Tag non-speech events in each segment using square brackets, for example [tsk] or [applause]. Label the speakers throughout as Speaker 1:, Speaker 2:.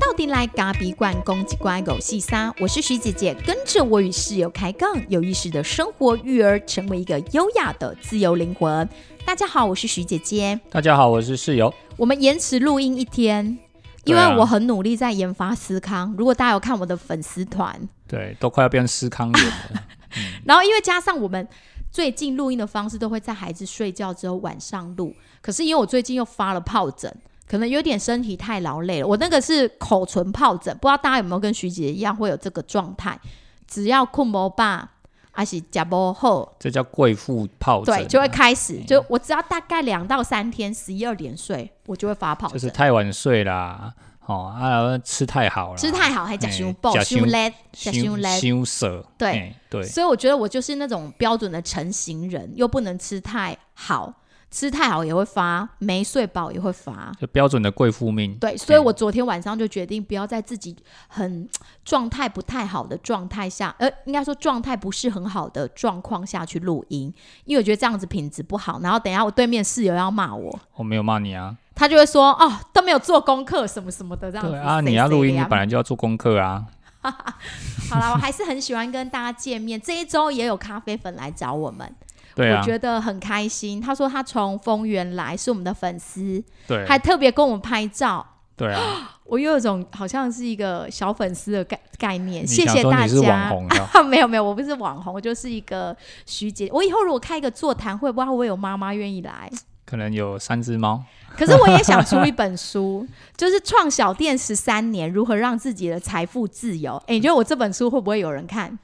Speaker 1: 到底来咖比罐攻击乖狗细沙，我是徐姐姐，跟着我与室友开杠，有意识的生活育儿，成为一个优雅的自由灵魂。大家好，我是徐姐姐。
Speaker 2: 大家好，我是室友。
Speaker 1: 我们延迟录音一天，因为我很努力在研发思康。如果大家有看我的粉丝团，
Speaker 2: 对，都快要变思康人了。[laughs]
Speaker 1: 然后因为加上我们最近录音的方式都会在孩子睡觉之后晚上录，可是因为我最近又发了疱疹。可能有点身体太劳累了，我那个是口唇疱疹，不知道大家有没有跟徐姐一样会有这个状态？只要困不饱，还是夹不好，
Speaker 2: 这叫贵妇疱疹，
Speaker 1: 对，就会开始。就我只要大概两到三天，十一二点睡，我就会发疱疹。
Speaker 2: 就是太晚睡啦，哦啊，吃太好了，
Speaker 1: 吃太好还假胸爆、假胸勒、假胸勒、
Speaker 2: 胸涩，
Speaker 1: 对
Speaker 2: 对。
Speaker 1: 所以我觉得我就是那种标准的成型人，又不能吃太好。吃太好也会发，没睡饱也会发，
Speaker 2: 就标准的贵妇命。
Speaker 1: 对，所以我昨天晚上就决定不要在自己很状态不太好的状态下，呃，应该说状态不是很好的状况下去录音，因为我觉得这样子品质不好。然后等下我对面室友要骂我，
Speaker 2: 我没有骂你啊，
Speaker 1: 他就会说哦都没有做功课什么什么的这样子。
Speaker 2: 对啊，你要录音，你本来就要做功课啊。[laughs]
Speaker 1: 好了，我还是很喜欢跟大家见面。这一周也有咖啡粉来找我们。
Speaker 2: 我
Speaker 1: 觉得很开心。他说他从丰原来，是我们的粉丝，
Speaker 2: 对，
Speaker 1: 还特别跟我们拍照。
Speaker 2: 对啊，[gasps]
Speaker 1: 我又有种好像是一个小粉丝的概概念。谢谢大
Speaker 2: 家。[laughs]
Speaker 1: 没有没有，我不是网红，我就是一个徐姐。我以后如果开一个座谈会，不知道会不会有妈妈愿意来？
Speaker 2: 可能有三只猫。
Speaker 1: 可是我也想出一本书，[laughs] 就是创小店十三年，如何让自己的财富自由。哎，你觉得我这本书会不会有人看？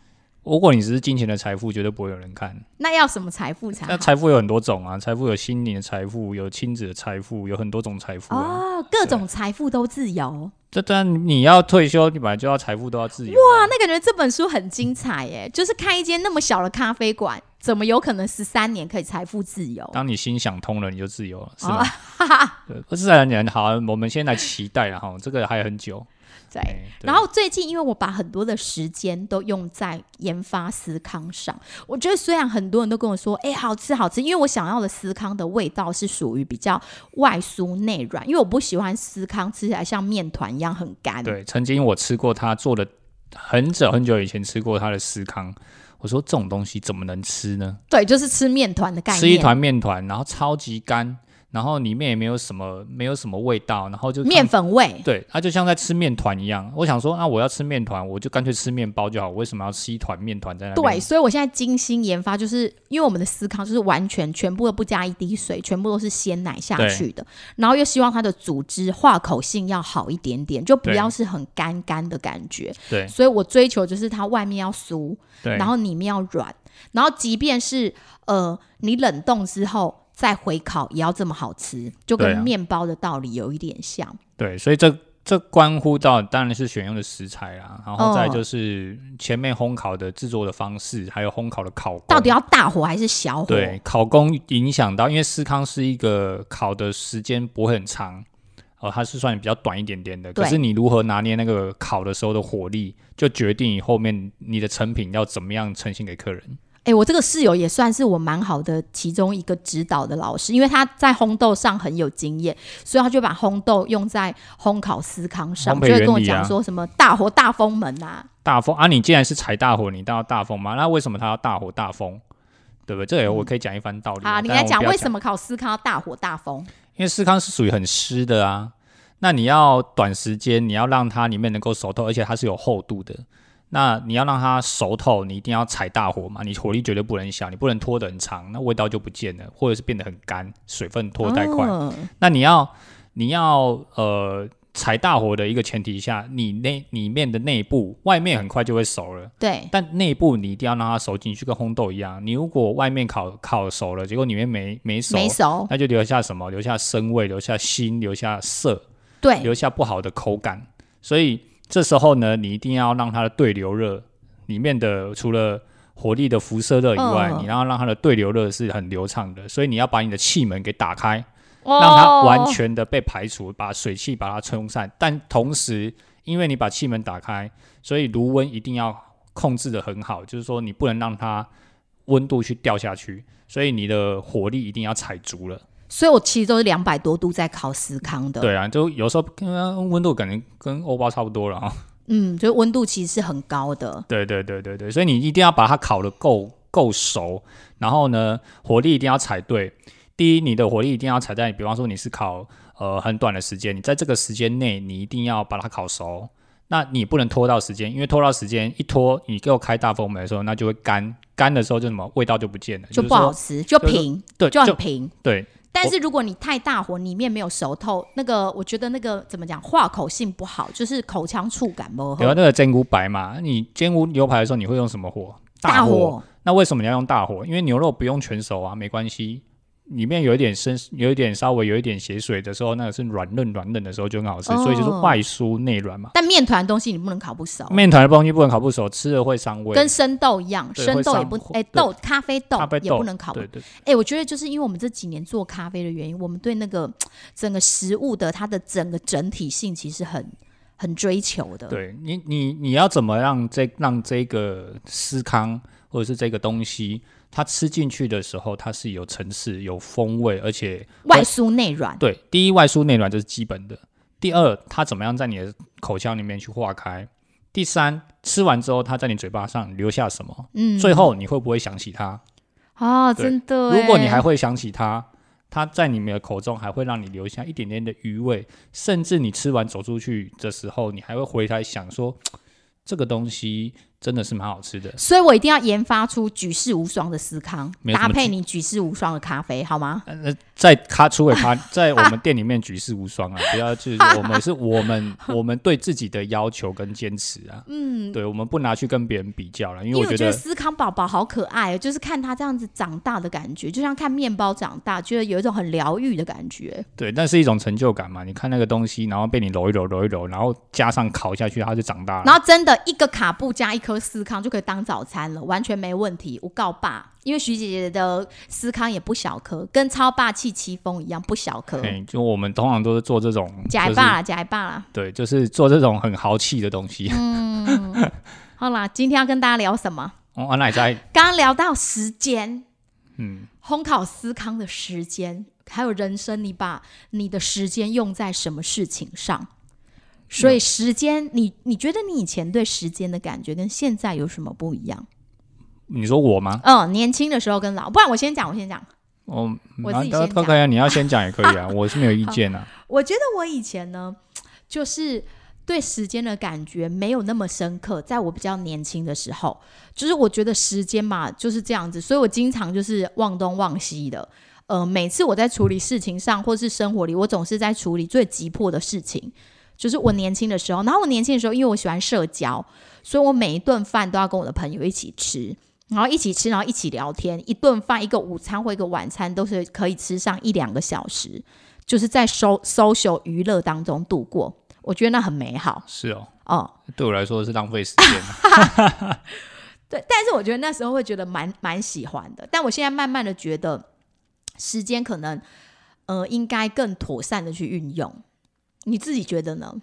Speaker 2: 如果你只是金钱的财富，绝对不会有人看。
Speaker 1: 那要什么财富才？
Speaker 2: 那财富有很多种啊，财富有心灵的财富，有亲子的财富，有很多种财富
Speaker 1: 哦，各种财富都自由。
Speaker 2: 这当然你要退休，你本来就要财富都要自由。
Speaker 1: 哇，那感觉这本书很精彩耶！就是开一间那么小的咖啡馆，怎么有可能十三年可以财富自由？
Speaker 2: 当你心想通了，你就自由了，是吗？[laughs] 对，不是很年好，我们先来期待了哈，这个还很久。
Speaker 1: 对，然后最近因为我把很多的时间都用在研发司康上，我觉得虽然很多人都跟我说，哎，好吃好吃，因为我想要的司康的味道是属于比较外酥内软，因为我不喜欢司康吃起来像面团一样很干。
Speaker 2: 对，曾经我吃过他做的，很久很久以前吃过他的司康，我说这种东西怎么能吃呢？
Speaker 1: 对，就是吃面团的概念，
Speaker 2: 吃一团面团，然后超级干。然后里面也没有什么，没有什么味道，然后就
Speaker 1: 面粉味，
Speaker 2: 对，它就像在吃面团一样。我想说，那我要吃面团，我就干脆吃面包就好，为什么要吃一团面团在那？
Speaker 1: 对，所以我现在精心研发，就是因为我们的司康就是完全全部都不加一滴水，全部都是鲜奶下去的，然后又希望它的组织化口性要好一点点，就不要是很干干的感觉。
Speaker 2: 对，
Speaker 1: 所以我追求就是它外面要酥，
Speaker 2: 对，
Speaker 1: 然后里面要软，然后即便是呃你冷冻之后。再回烤也要这么好吃，就跟面包的道理有一点像。
Speaker 2: 对，所以这这关乎到当然是选用的食材啦，然后再就是前面烘烤的制作的方式，还有烘烤的烤
Speaker 1: 到底要大火还是小火？
Speaker 2: 对，烤工影响到，因为司康是一个烤的时间不会很长，哦，它是算比较短一点点的。可是你如何拿捏那个烤的时候的火力，就决定你后面你的成品要怎么样呈现给客人。
Speaker 1: 哎，我这个室友也算是我蛮好的其中一个指导的老师，因为他在烘豆上很有经验，所以他就把烘豆用在烘烤司康上，就会跟我讲说什么大火大风门呐。
Speaker 2: 大风啊！你既然是踩大火，你当然大风嘛。那为什么他要大火大风？对不对？这个我可以讲一番道理。
Speaker 1: 啊，你来讲为什么烤司康要大火大风？
Speaker 2: 因为司康是属于很湿的啊，那你要短时间，你要让它里面能够熟透，而且它是有厚度的。那你要让它熟透，你一定要踩大火嘛，你火力绝对不能小，你不能拖得很长，那味道就不见了，或者是变得很干，水分拖太快。那你要你要呃踩大火的一个前提下，你内里面的内部外面很快就会熟了，
Speaker 1: 对，
Speaker 2: 但内部你一定要让它熟进去，跟烘豆一样。你如果外面烤烤熟了，结果里面没没熟，
Speaker 1: 没熟，
Speaker 2: 那就留下什么？留下生味，留下腥，留下涩，
Speaker 1: 对，
Speaker 2: 留下不好的口感，所以。这时候呢，你一定要让它的对流热里面的除了火力的辐射热以外，你要让它的对流热是很流畅的。所以你要把你的气门给打开，让它完全的被排除，把水汽把它冲散。但同时，因为你把气门打开，所以炉温一定要控制的很好，就是说你不能让它温度去掉下去，所以你的火力一定要踩足了。
Speaker 1: 所以我其实都是两百多度在烤司康的。，
Speaker 2: 对啊，就有时候跟温度感觉跟欧巴差不多了啊。
Speaker 1: 嗯，就温度其实是很高的。
Speaker 2: 对对对对对，所以你一定要把它烤的够够熟，然后呢，火力一定要踩对。第一，你的火力一定要踩在，比方说你是烤呃很短的时间，你在这个时间内你一定要把它烤熟。那你不能拖到时间，因为拖到时间一拖，你给我开大风门的时候，那就会干，干的时候就什么味道就不见了，
Speaker 1: 就不好吃，就
Speaker 2: 就是
Speaker 1: 平，
Speaker 2: 对，
Speaker 1: 就很平。
Speaker 2: 对
Speaker 1: 但是如果你太大火，里面没有熟透，那个我觉得那个怎么讲，化口性不好，就是口腔触感不好。
Speaker 2: 比如那个煎菇白嘛，你煎菇牛排的时候你会用什么火？
Speaker 1: 大
Speaker 2: 火。
Speaker 1: 火，
Speaker 2: 那为什么你要用大火？因为牛肉不用全熟啊，没关系。里面有一点生，有一点稍微有一点血水的时候，那个是软嫩软嫩的时候就很好吃，
Speaker 1: 哦
Speaker 2: 所以就是外酥内软嘛。
Speaker 1: 但面团的东西你不能烤不熟，
Speaker 2: 面团的东西不能烤不熟，吃了会伤胃。
Speaker 1: 跟生豆一样，生豆也不哎
Speaker 2: 对
Speaker 1: 豆咖啡豆
Speaker 2: 咖啡豆
Speaker 1: 也不能烤。
Speaker 2: 对对，
Speaker 1: 哎，我觉得就是因为我们这几年做咖啡的原因，我们对那个整个食物的它的整个整体性其实很很追求的。
Speaker 2: 对你你你要怎么让这让这个司康或者是这个东西，它吃进去的时候，它是有层次、有风味，而且
Speaker 1: 外酥内软，
Speaker 2: 对，第一外酥内软这是基本的。第二，它怎么样在你的口腔里面去化开？第三，吃完之后它在你嘴巴上留下什么？
Speaker 1: 嗯，
Speaker 2: 最后你会不会想起它？
Speaker 1: 啊，
Speaker 2: 对
Speaker 1: 真的欸。
Speaker 2: 如果你还会想起它，它在你们的口中还会让你留下一点点的余味，甚至你吃完走出去的时候，你还会回来想说，这个东西真的是蛮好吃的。
Speaker 1: 所以我一定要研发出举世无双的司康，搭配你举世无双的咖啡，好吗？
Speaker 2: 呃，在咖出给咖，[laughs] 在我们店里面举世无双啊！[laughs] 不要就是我们是我们 [laughs] 我们对自己的要求跟坚持啊，嗯，对，我们不拿去跟别人比较了，因
Speaker 1: 因为我觉得
Speaker 2: 为我觉得
Speaker 1: 司康宝宝好可爱哦，就是看他这样子长大的感觉，就像看面包长大，觉得有一种很疗愈的感觉。
Speaker 2: 对，那是一种成就感嘛。你看那个东西，然后被你揉一揉揉一揉，然后加上烤下去，它就长大了。
Speaker 1: 然后真的一个卡布加一颗司康就可以当早餐了，完全没问题。我告爸，因为徐姐姐的司康也不小颗，跟超霸气戚风一样不小颗，
Speaker 2: 嘿，就我们通常都是做这种，
Speaker 1: 假一霸啦，假一霸啦。
Speaker 2: 对，就是做这种很豪气的东西。
Speaker 1: 嗯，[laughs] 好啦，今天要跟大家聊什么？
Speaker 2: 哦，安奶在，
Speaker 1: 刚刚聊到时间，
Speaker 2: 嗯，
Speaker 1: 烘烤司康的时间，还有人生，你把你的时间用在什么事情上？所以时间，你你觉得你以前对时间的感觉跟现在有什么不一样？
Speaker 2: 你说我吗？
Speaker 1: 嗯，年轻的时候跟老，不然我先讲，我先讲。
Speaker 2: 哦，
Speaker 1: 我自己
Speaker 2: 那
Speaker 1: 先讲
Speaker 2: 都可以啊，你要先讲也可以啊，[laughs] 我是没有意见啊。
Speaker 1: 我觉得我以前呢，就是对时间的感觉没有那么深刻，在我比较年轻的时候，就是我觉得时间嘛就是这样子，所以我经常就是忘东忘西的。呃，每次我在处理事情上或是生活里，我总是在处理最急迫的事情。就是我年轻的时候，然后我年轻的时候，因为我喜欢社交，所以我每一顿饭都要跟我的朋友一起吃，然后一起吃，然后一起聊天。一顿饭、一个午餐或一个晚餐都是可以吃上一两个小时，就是在 so social 娱乐当中度过。我觉得那很美好
Speaker 2: 是哦，
Speaker 1: 哦。
Speaker 2: 对我来说是浪费时间啊。[laughs]
Speaker 1: 对，但是我觉得那时候会觉得蛮蛮喜欢的，但我现在慢慢的觉得时间可能呃应该更妥善的去运用。你自己觉得呢？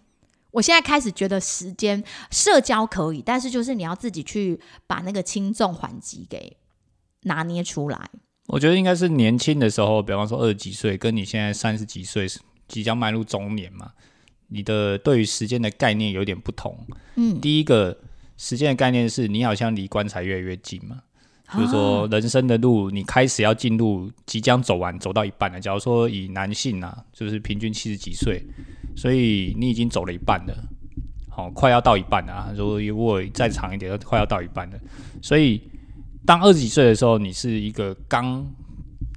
Speaker 1: 我现在开始觉得时间社交可以，但是就是你要自己去把那个轻重缓急给拿捏出来。
Speaker 2: 我觉得应该是年轻的时候，比方说二十几岁，跟你现在三十几岁，即将迈入中年嘛，你的对于时间的概念有点不同。
Speaker 1: 嗯，
Speaker 2: 第一个时间的概念是你好像离棺材越来越近嘛，就是说人生的路你开始要进入，即将走完，走到一半了。假如说以男性啊，就是平均七十几岁，所以你已经走了一半了，好、快要到一半了、啊。如果如果再长一点，快要到一半了。所以当二十几岁的时候，你是一个刚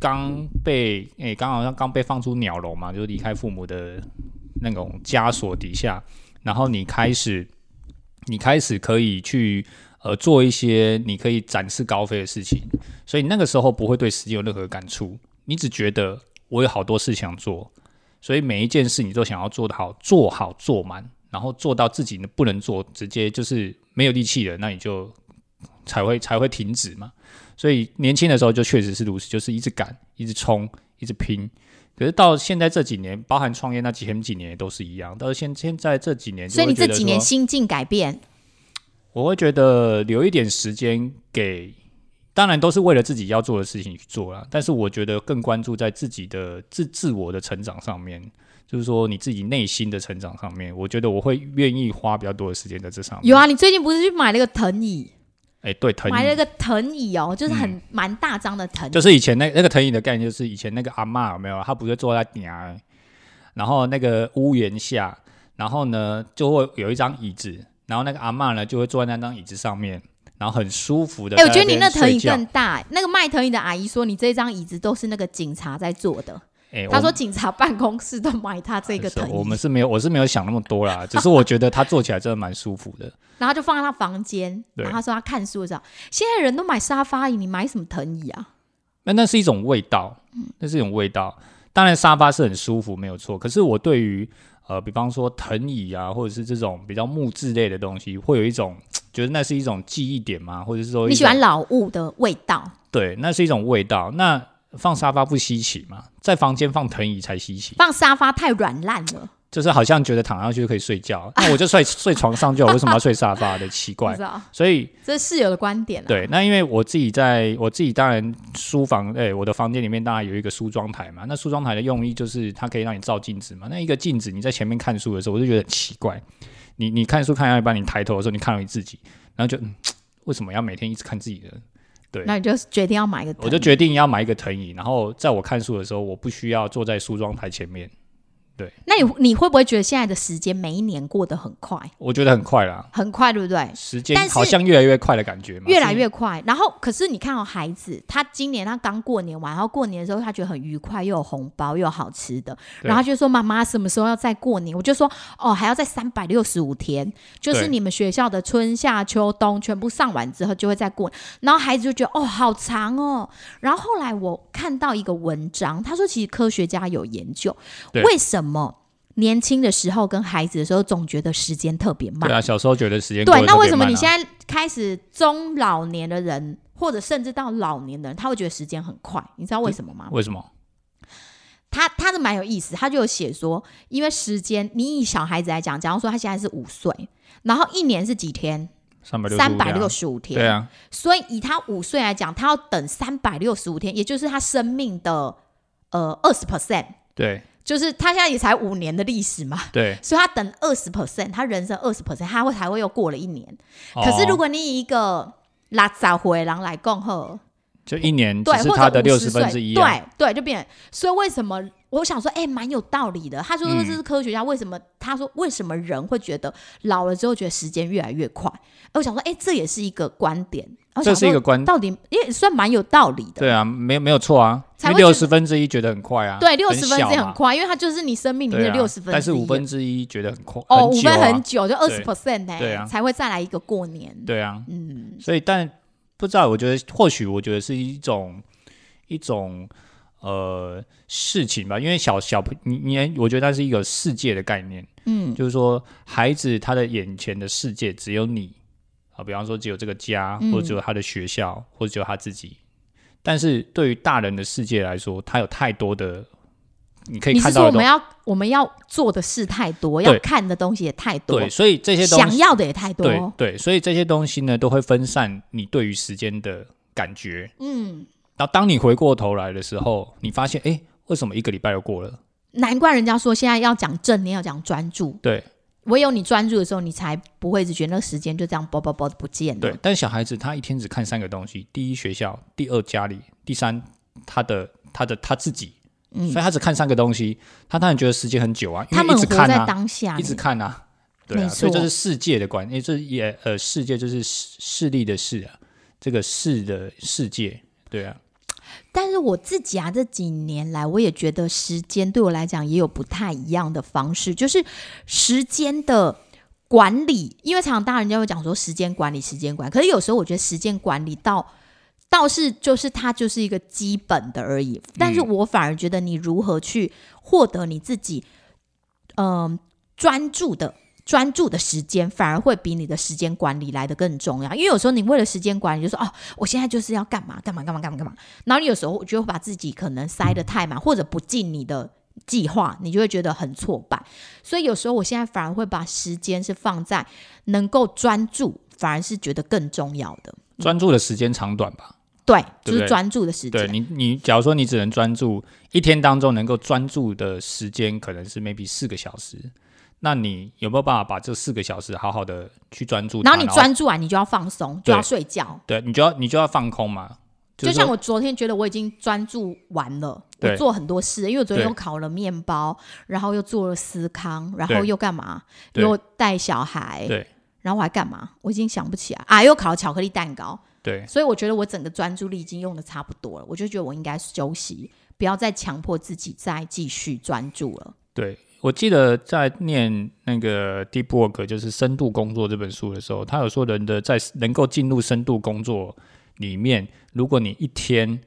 Speaker 2: 刚被诶，刚、好像刚被放出鸟笼嘛，就离开父母的那种枷锁底下，然后你开始，你开始可以去呃做一些你可以展翅高飞的事情，所以那个时候不会对时间有任何感触，你只觉得我有好多事想做，所以每一件事你都想要做得好，做好做满，然后做到自己不能做，直接就是没有力气了，那你就才会才会停止嘛。所以年轻的时候就确实是如此，就是一直赶，一直冲，一直拼。可是到现在这几年，包含创业那前几年也都是一样。到现现在这几年
Speaker 1: 所以你这几年心境改变，
Speaker 2: 我会觉得留一点时间给当然都是为了自己要做的事情去做啦。但是我觉得更关注在自己的自自我的成长上面，就是说你自己内心的成长上面。我觉得我会愿意花比较多的时间在这上面。
Speaker 1: 有啊，你最近不是去买了个藤椅？
Speaker 2: 哎、对，藤椅
Speaker 1: 买了个藤椅哦，就是很蛮、大张的藤椅，
Speaker 2: 就是以前那那个藤椅的概念，就是以前那个阿嬷有没有？她不是坐在顶啊，然后那个屋檐下，然后呢就会有一张椅子，然后那个阿嬷呢就会坐在那张椅子上面，然后很舒服的。
Speaker 1: 哎、我觉得你那藤椅
Speaker 2: 更
Speaker 1: 更大。那个卖藤椅的阿姨说，你这张椅子都是那个警察在坐的。
Speaker 2: 哎，
Speaker 1: 她
Speaker 2: 我
Speaker 1: 说警察办公室都买她这个
Speaker 2: 是
Speaker 1: 藤椅，
Speaker 2: 我们是没有，我是没有想那么多啦，[laughs] 只是我觉得他坐起来真的蛮舒服的。
Speaker 1: 然后就放在她房间。
Speaker 2: 对
Speaker 1: 然后她说她看书的时候，现在人都买沙发椅，你买什么藤椅啊？
Speaker 2: 那那是一种味道，那是一种味道。当然沙发是很舒服，没有错。可是我对于呃，比方说藤椅啊，或者是这种比较木质类的东西，会有一种觉得那是一种记忆点嘛，或者是说
Speaker 1: 你喜欢老物的味道？
Speaker 2: 对，那是一种味道。那放沙发不稀奇嘛，在房间放藤椅才稀奇，
Speaker 1: 放沙发太软烂了，
Speaker 2: 就是好像觉得躺上去就可以睡觉，那我就睡 [laughs] 睡床上就好，为什么要睡沙发的？奇怪所以
Speaker 1: 这是室友的观点啊。
Speaker 2: 对，那因为我自己在我自己当然书房，哎、我的房间里面当然有一个梳妆台嘛。那梳妆台的用意就是它可以让你照镜子嘛。那一个镜子你在前面看书的时候，我就觉得很奇怪。你你看书看到一半，你抬头的时候，你看到你自己，然后就、嗯、为什么要每天一直看自己的？对，
Speaker 1: 那你就决定要买一个，
Speaker 2: 我就决定要买一个藤椅，然后在我看书的时候，我不需要坐在梳妆台前面。
Speaker 1: 那你你会不会觉得现在的时间每一年过得很快，
Speaker 2: 我觉得很快啦，
Speaker 1: 很快，对不对？
Speaker 2: 时间
Speaker 1: 但是
Speaker 2: 好像越来越快的感觉嘛，
Speaker 1: 越来越快。然后，可是你看哦，孩子他今年他刚过年完，然后过年的时候他觉得很愉快，又有红包，又有好吃的，然后就说：“妈妈，什么时候要再过年？”我就说：“哦，还要再三百六十五天，就是你们学校的春夏秋冬全部上完之后就会再过。”然后孩子就觉得：“哦，好长哦。”然后后来我看到一个文章，他说其实科学家有研究，为什么年轻的时候跟孩子的时候总觉得时间特别慢
Speaker 2: 对。啊，小时候觉得时间过
Speaker 1: 对，那为什么你现在开始中老年的人，或者甚至到老年的人，他会觉得时间很快？你知道为什么吗？
Speaker 2: 为什么？
Speaker 1: 他他是蛮有意思，他就有写说，因为时间，你以小孩子来讲，假如说他现在是五岁，然后一年是几天？
Speaker 2: 三百六
Speaker 1: 三百六
Speaker 2: 十
Speaker 1: 十五天。
Speaker 2: 对啊，
Speaker 1: 所以以他五岁来讲，他要等三百六十五天，也就是他生命的呃二十 percent，
Speaker 2: 对
Speaker 1: 就是他现在也才五年的历史嘛。
Speaker 2: 对。
Speaker 1: 所以他等二十 percent，他人生二十 percent，他会才会又过了一年。可是如
Speaker 2: 哦
Speaker 1: 果你以一个拉杂回狼来共贺，
Speaker 2: 就一年
Speaker 1: 对，
Speaker 2: 只是
Speaker 1: 或者50
Speaker 2: 他的六十分之一、啊，
Speaker 1: 对对，就变。所以为什么我想说，哎、蛮有道理的。他说
Speaker 2: 嗯
Speaker 1: 这是科学家，为什么？他说为什么人会觉得老了之后觉得时间越来越快？我想说，哎、这也是一个观点。
Speaker 2: 这是一个观
Speaker 1: 到底也算蛮有道理的。
Speaker 2: 对啊，没有没有错啊，
Speaker 1: 才
Speaker 2: 六十分之一觉得很快啊，
Speaker 1: 对，六十分之一很快，因为它就是你生命里面的六十分之一。
Speaker 2: 但是五分之一觉得很快，
Speaker 1: 哦，五分
Speaker 2: 很久
Speaker 1: 就二十 percent
Speaker 2: 哎，
Speaker 1: 才会再来一个过年。
Speaker 2: 对啊，
Speaker 1: 嗯，
Speaker 2: 所以但不知道，我觉得或许我觉得是一种一种呃事情吧，因为小小朋你你，我觉得它是一个世界的概念，
Speaker 1: 嗯，
Speaker 2: 就是说孩子他的眼前的世界只有你啊，比方说只有这个家，
Speaker 1: 嗯
Speaker 2: 或者只有他的学校，或者只有他自己。但是对于大人的世界来说，他有太多的你可以看到
Speaker 1: 我们要我们要做的事太多，要看的东西也太多
Speaker 2: 对，，所以这些东西
Speaker 1: 想要的也太
Speaker 2: 对
Speaker 1: 多。
Speaker 2: 对，所以这些东西呢，都会分散你对于时间的感觉。
Speaker 1: 嗯，
Speaker 2: 然后当你回过头来的时候，你发现，哎，为什么一个礼拜又过了？
Speaker 1: 难怪人家说现在要讲正念，要讲专注。
Speaker 2: 对
Speaker 1: 唯有你专注的时候，你才不会只觉得那个时间就这样啵啵啵的不见了。
Speaker 2: 对，但小孩子他一天只看三个东西：第一学校，第二家里，第三他的他的他自己。
Speaker 1: 嗯
Speaker 2: 所以他只看三个东西，他当然觉得时间很久啊，因
Speaker 1: 他
Speaker 2: 为
Speaker 1: 们
Speaker 2: 直看啊，
Speaker 1: 当下，
Speaker 2: 一直看啊，对啊，所以这是世界的观，因为这也呃世界就是势势力的势啊，这个势的世界，对啊，
Speaker 1: 但是我自己啊，这几年来，我也觉得时间对我来讲也有不太一样的方式，就是时间的管理。因为常常大人家会讲说时间管理，时间管理，可是有时候我觉得时间管理到倒是就是它就是一个基本的而已。但是我反而觉得你如何去获得你自己，嗯、专注的。专注的时间反而会比你的时间管理来的更重要，因为有时候你为了时间管理，就说哦，我现在就是要干嘛干嘛干嘛干嘛干嘛，然后你有时候就会把自己可能塞得太满，或者不进你的计划，你就会觉得很挫败。所以有时候我现在反而会把时间是放在能够专注，反而是觉得更重要的。
Speaker 2: 专注的时间长短吧。
Speaker 1: 对，就是专注的时间。
Speaker 2: 对你，你假如说你只能专注一天当中能够专注的时间可能是 maybe 四个小时，那你有没有办法把这四个小时好好的去专注？
Speaker 1: 然后你专注完，你就要放松，就要睡觉。
Speaker 2: 对你就要你就要放空嘛，
Speaker 1: 就是像我昨天觉得我已经专注完了，我做很多事，因为我昨天又烤了面包，然后又做了司康，然后又干嘛？又带小孩，
Speaker 2: 对
Speaker 1: 然后我还干嘛？我已经想不起来啊！又烤了巧克力蛋糕，
Speaker 2: 对
Speaker 1: 所以我觉得我整个专注力已经用的差不多了，我就觉得我应该休息，不要再强迫自己再继续专注了。
Speaker 2: 对，我记得在念那个 Deep Work 就是深度工作这本书的时候，他有说人的在能够进入深度工作里面，如果你一天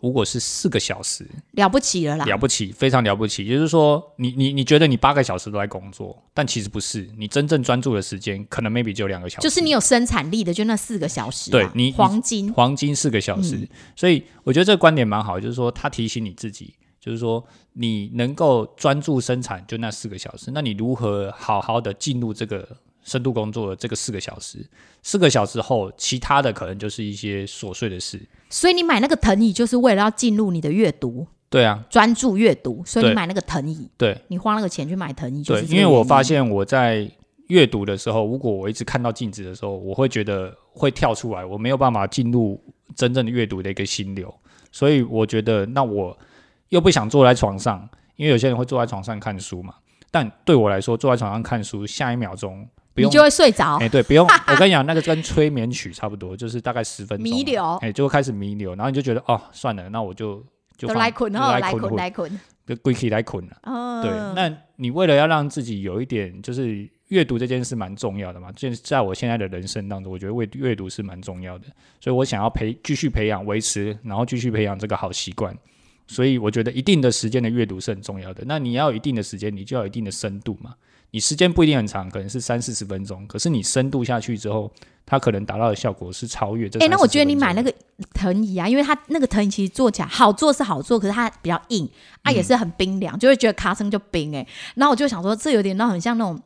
Speaker 2: 如果是四个小时，
Speaker 1: 了不起了啦！
Speaker 2: 了不起，非常了不起。也就是说，你你你觉得你八个小时都在工作，但其实不是，你真正专注的时间可能 maybe 就两个小时，
Speaker 1: 就是你有生产力的，就那四个小时啊、
Speaker 2: 对你
Speaker 1: 黄金
Speaker 2: 黄金四个小时。
Speaker 1: 嗯
Speaker 2: 所以我觉得这个观点蛮好，就是说他提醒你自己，就是说你能够专注生产就那四个小时，那你如何好好的进入这个深度工作的这个四个小时？四个小时后，其他的可能就是一些琐碎的事。
Speaker 1: 所以你买那个藤椅就是为了要进入你的阅读，
Speaker 2: 对啊，
Speaker 1: 专注阅读，所以你买那个藤椅，
Speaker 2: 对
Speaker 1: 你花那个钱去买藤椅，就
Speaker 2: 对
Speaker 1: 是，因
Speaker 2: 为我发现我在阅读的时候，如果我一直看到镜子的时候，我会觉得会跳出来，我没有办法进入真正的阅读的一个心流，所以我觉得那我又不想坐在床上，因为有些人会坐在床上看书嘛，但对我来说，坐在床上看书，下一秒钟不用。
Speaker 1: 你就会睡着
Speaker 2: 哎、。对，不用。[laughs] 我跟你讲，那个跟催眠曲差不多，就是大概十分钟
Speaker 1: 弥留
Speaker 2: 哎、就会开始弥留，然后你就觉得哦，算了，那我就就
Speaker 1: 来捆，来捆，
Speaker 2: 来捆
Speaker 1: 来捆。
Speaker 2: 就归起来困了。
Speaker 1: 嗯，
Speaker 2: 对，那你为了要让自己有一点，就是阅读这件事蛮重要的嘛。就是在我现在的人生当中，我觉得阅阅读是蛮重要的，所以我想要培继续培养、维持，然后继续培养这个好习惯。所以我觉得一定的时间的阅读是很重要的。那你要有一定的时间，你就要有一定的深度嘛。你时间不一定很长，可能是三四十分钟，可是你深度下去之后，它可能达到的效果是超越这。
Speaker 1: 哎、那我觉得你买那个藤椅啊，因为它那个藤椅其实坐起来好坐是好坐，可是它比较硬啊，
Speaker 2: 嗯
Speaker 1: 也是很冰凉，就会觉得咔声就冰哎、然后我就想说，这有点那很像那种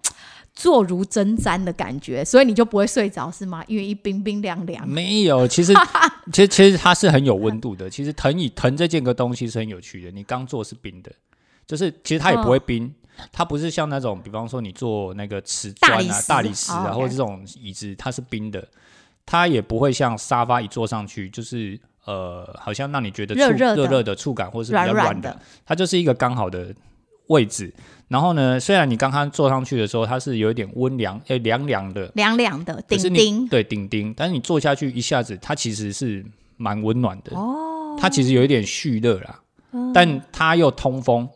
Speaker 1: 坐如针毡的感觉，所以你就不会睡着是吗？因为一冰冰凉凉。
Speaker 2: 没有，其实 [laughs] 其实其实它是很有温度的。其实藤椅藤这件个东西是很有趣的。你刚坐是冰的，就是其实它也不会冰，它不是像那种，比方说你坐那个瓷砖啊、
Speaker 1: 大理石
Speaker 2: 啊，
Speaker 1: 哦
Speaker 2: 或者这种椅子，它是冰的，它也不会像沙发一坐上去就是呃，好像让你觉得触
Speaker 1: 热热的
Speaker 2: 热热的触感，或是比较
Speaker 1: 软
Speaker 2: 的，它就是一个刚好的位置。然后呢，虽然你刚刚坐上去的时候，它是有一点温凉，诶凉凉的，
Speaker 1: 凉凉的顶顶
Speaker 2: 对顶顶，但是你坐下去一下子，它其实是蛮温暖的。
Speaker 1: 哦，
Speaker 2: 它其实有一点蓄热啦，但它又通风，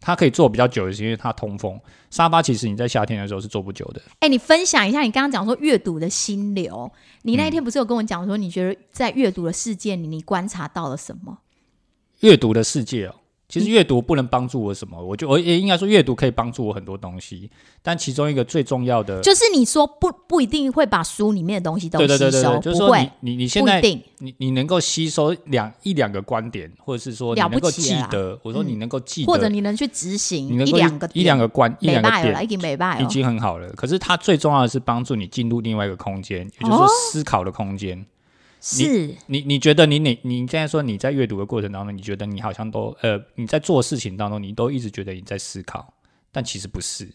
Speaker 2: 它可以坐比较久，是因为它通风。沙发其实你在夏天的时候是坐不久的。
Speaker 1: 哎、你分享一下，你刚刚讲说阅读的心流，你那一天不是有跟我讲说，你觉得在阅读的世界里，你观察到了什么？
Speaker 2: 阅读的世界哦，其实阅读不能帮助我什么，我就我也应该说阅读可以帮助我很多东西，但其中一个最重要的，
Speaker 1: 就是你说不不一定会把书里面的东西都吸收，
Speaker 2: 对对对，就是说你，你你现在
Speaker 1: 定。
Speaker 2: 你你能够吸收两一两个观点，或者是说你能够记得，我说你能够记得，
Speaker 1: 或者你能去执行一两个
Speaker 2: 一两个观一两个点
Speaker 1: 已经
Speaker 2: 很好了。可是它最重要的是帮助你进入另外一个空间，也就是思考的空间。
Speaker 1: 是
Speaker 2: 你你觉得你你你现在说你在阅读的过程当中，你觉得你好像都呃你在做事情当中，你都一直觉得你在思考，但其实不是，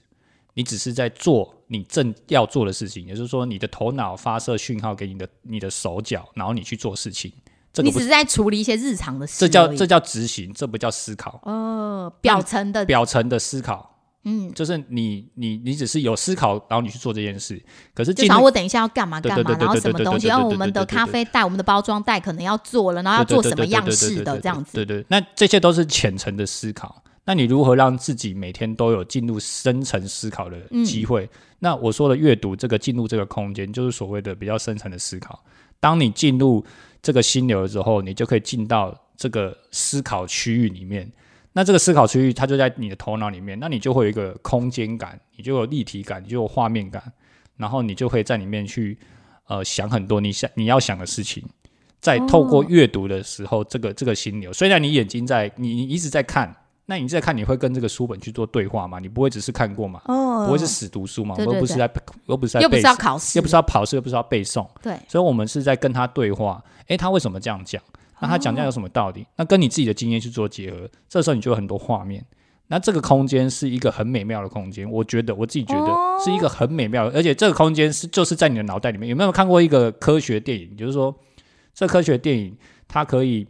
Speaker 2: 你只是在做你正要做的事情，也就是说你的头脑发射讯号给你的你的手脚，然后你去做事情。这个，
Speaker 1: 你只是在处理一些日常的事
Speaker 2: 这叫这叫执行，这不叫思考。
Speaker 1: 哦表层的
Speaker 2: 表层的思考，
Speaker 1: 嗯，
Speaker 2: 就是你你你只是有思考，然后你去做这件事。可是
Speaker 1: 就想我等一下要干嘛干嘛，然后什么东西，然后我们的咖啡袋、我们的包装袋可能要做了，然后要做什么样式的这样子。
Speaker 2: 对对，那这些都是浅层的思考。那你如何让自己每天都有进入深层思考的机会？那我说的阅读这个进入这个空间，就是所谓的比较深层的思考。当你进入这个心流之后，你就可以进到这个思考区域里面。那这个思考区域，它就在你的头脑里面，那你就会有一个空间感，你就有立体感，你就有画面感，然后你就会在里面去呃想很多你想你要想的事情。在透过阅读的时候，这个这个心流，虽然你眼睛在你你一直在看，那你在看，你会跟这个书本去做对话吗？你不会只是看过嘛？
Speaker 1: 哦
Speaker 2: 不会是死读书嘛？
Speaker 1: 对对对
Speaker 2: 我 [laughs] 又不是在又不是在
Speaker 1: 又不是
Speaker 2: 背
Speaker 1: 要考试，
Speaker 2: 又不是要考试，又不是要背诵，
Speaker 1: 对，
Speaker 2: 所以我们是在跟他对话。诶，他为什么这样讲？那他讲这样有什么道理？那跟你自己的经验去做结合，这时候你就有很多画面。那这个空间是一个很美妙的空间，我觉得我自己觉得
Speaker 1: 哦
Speaker 2: 是一个很美妙的，而且这个空间是就是在你的脑袋里面。有没有看过一个科学电影？就是说，这科学电影它可以，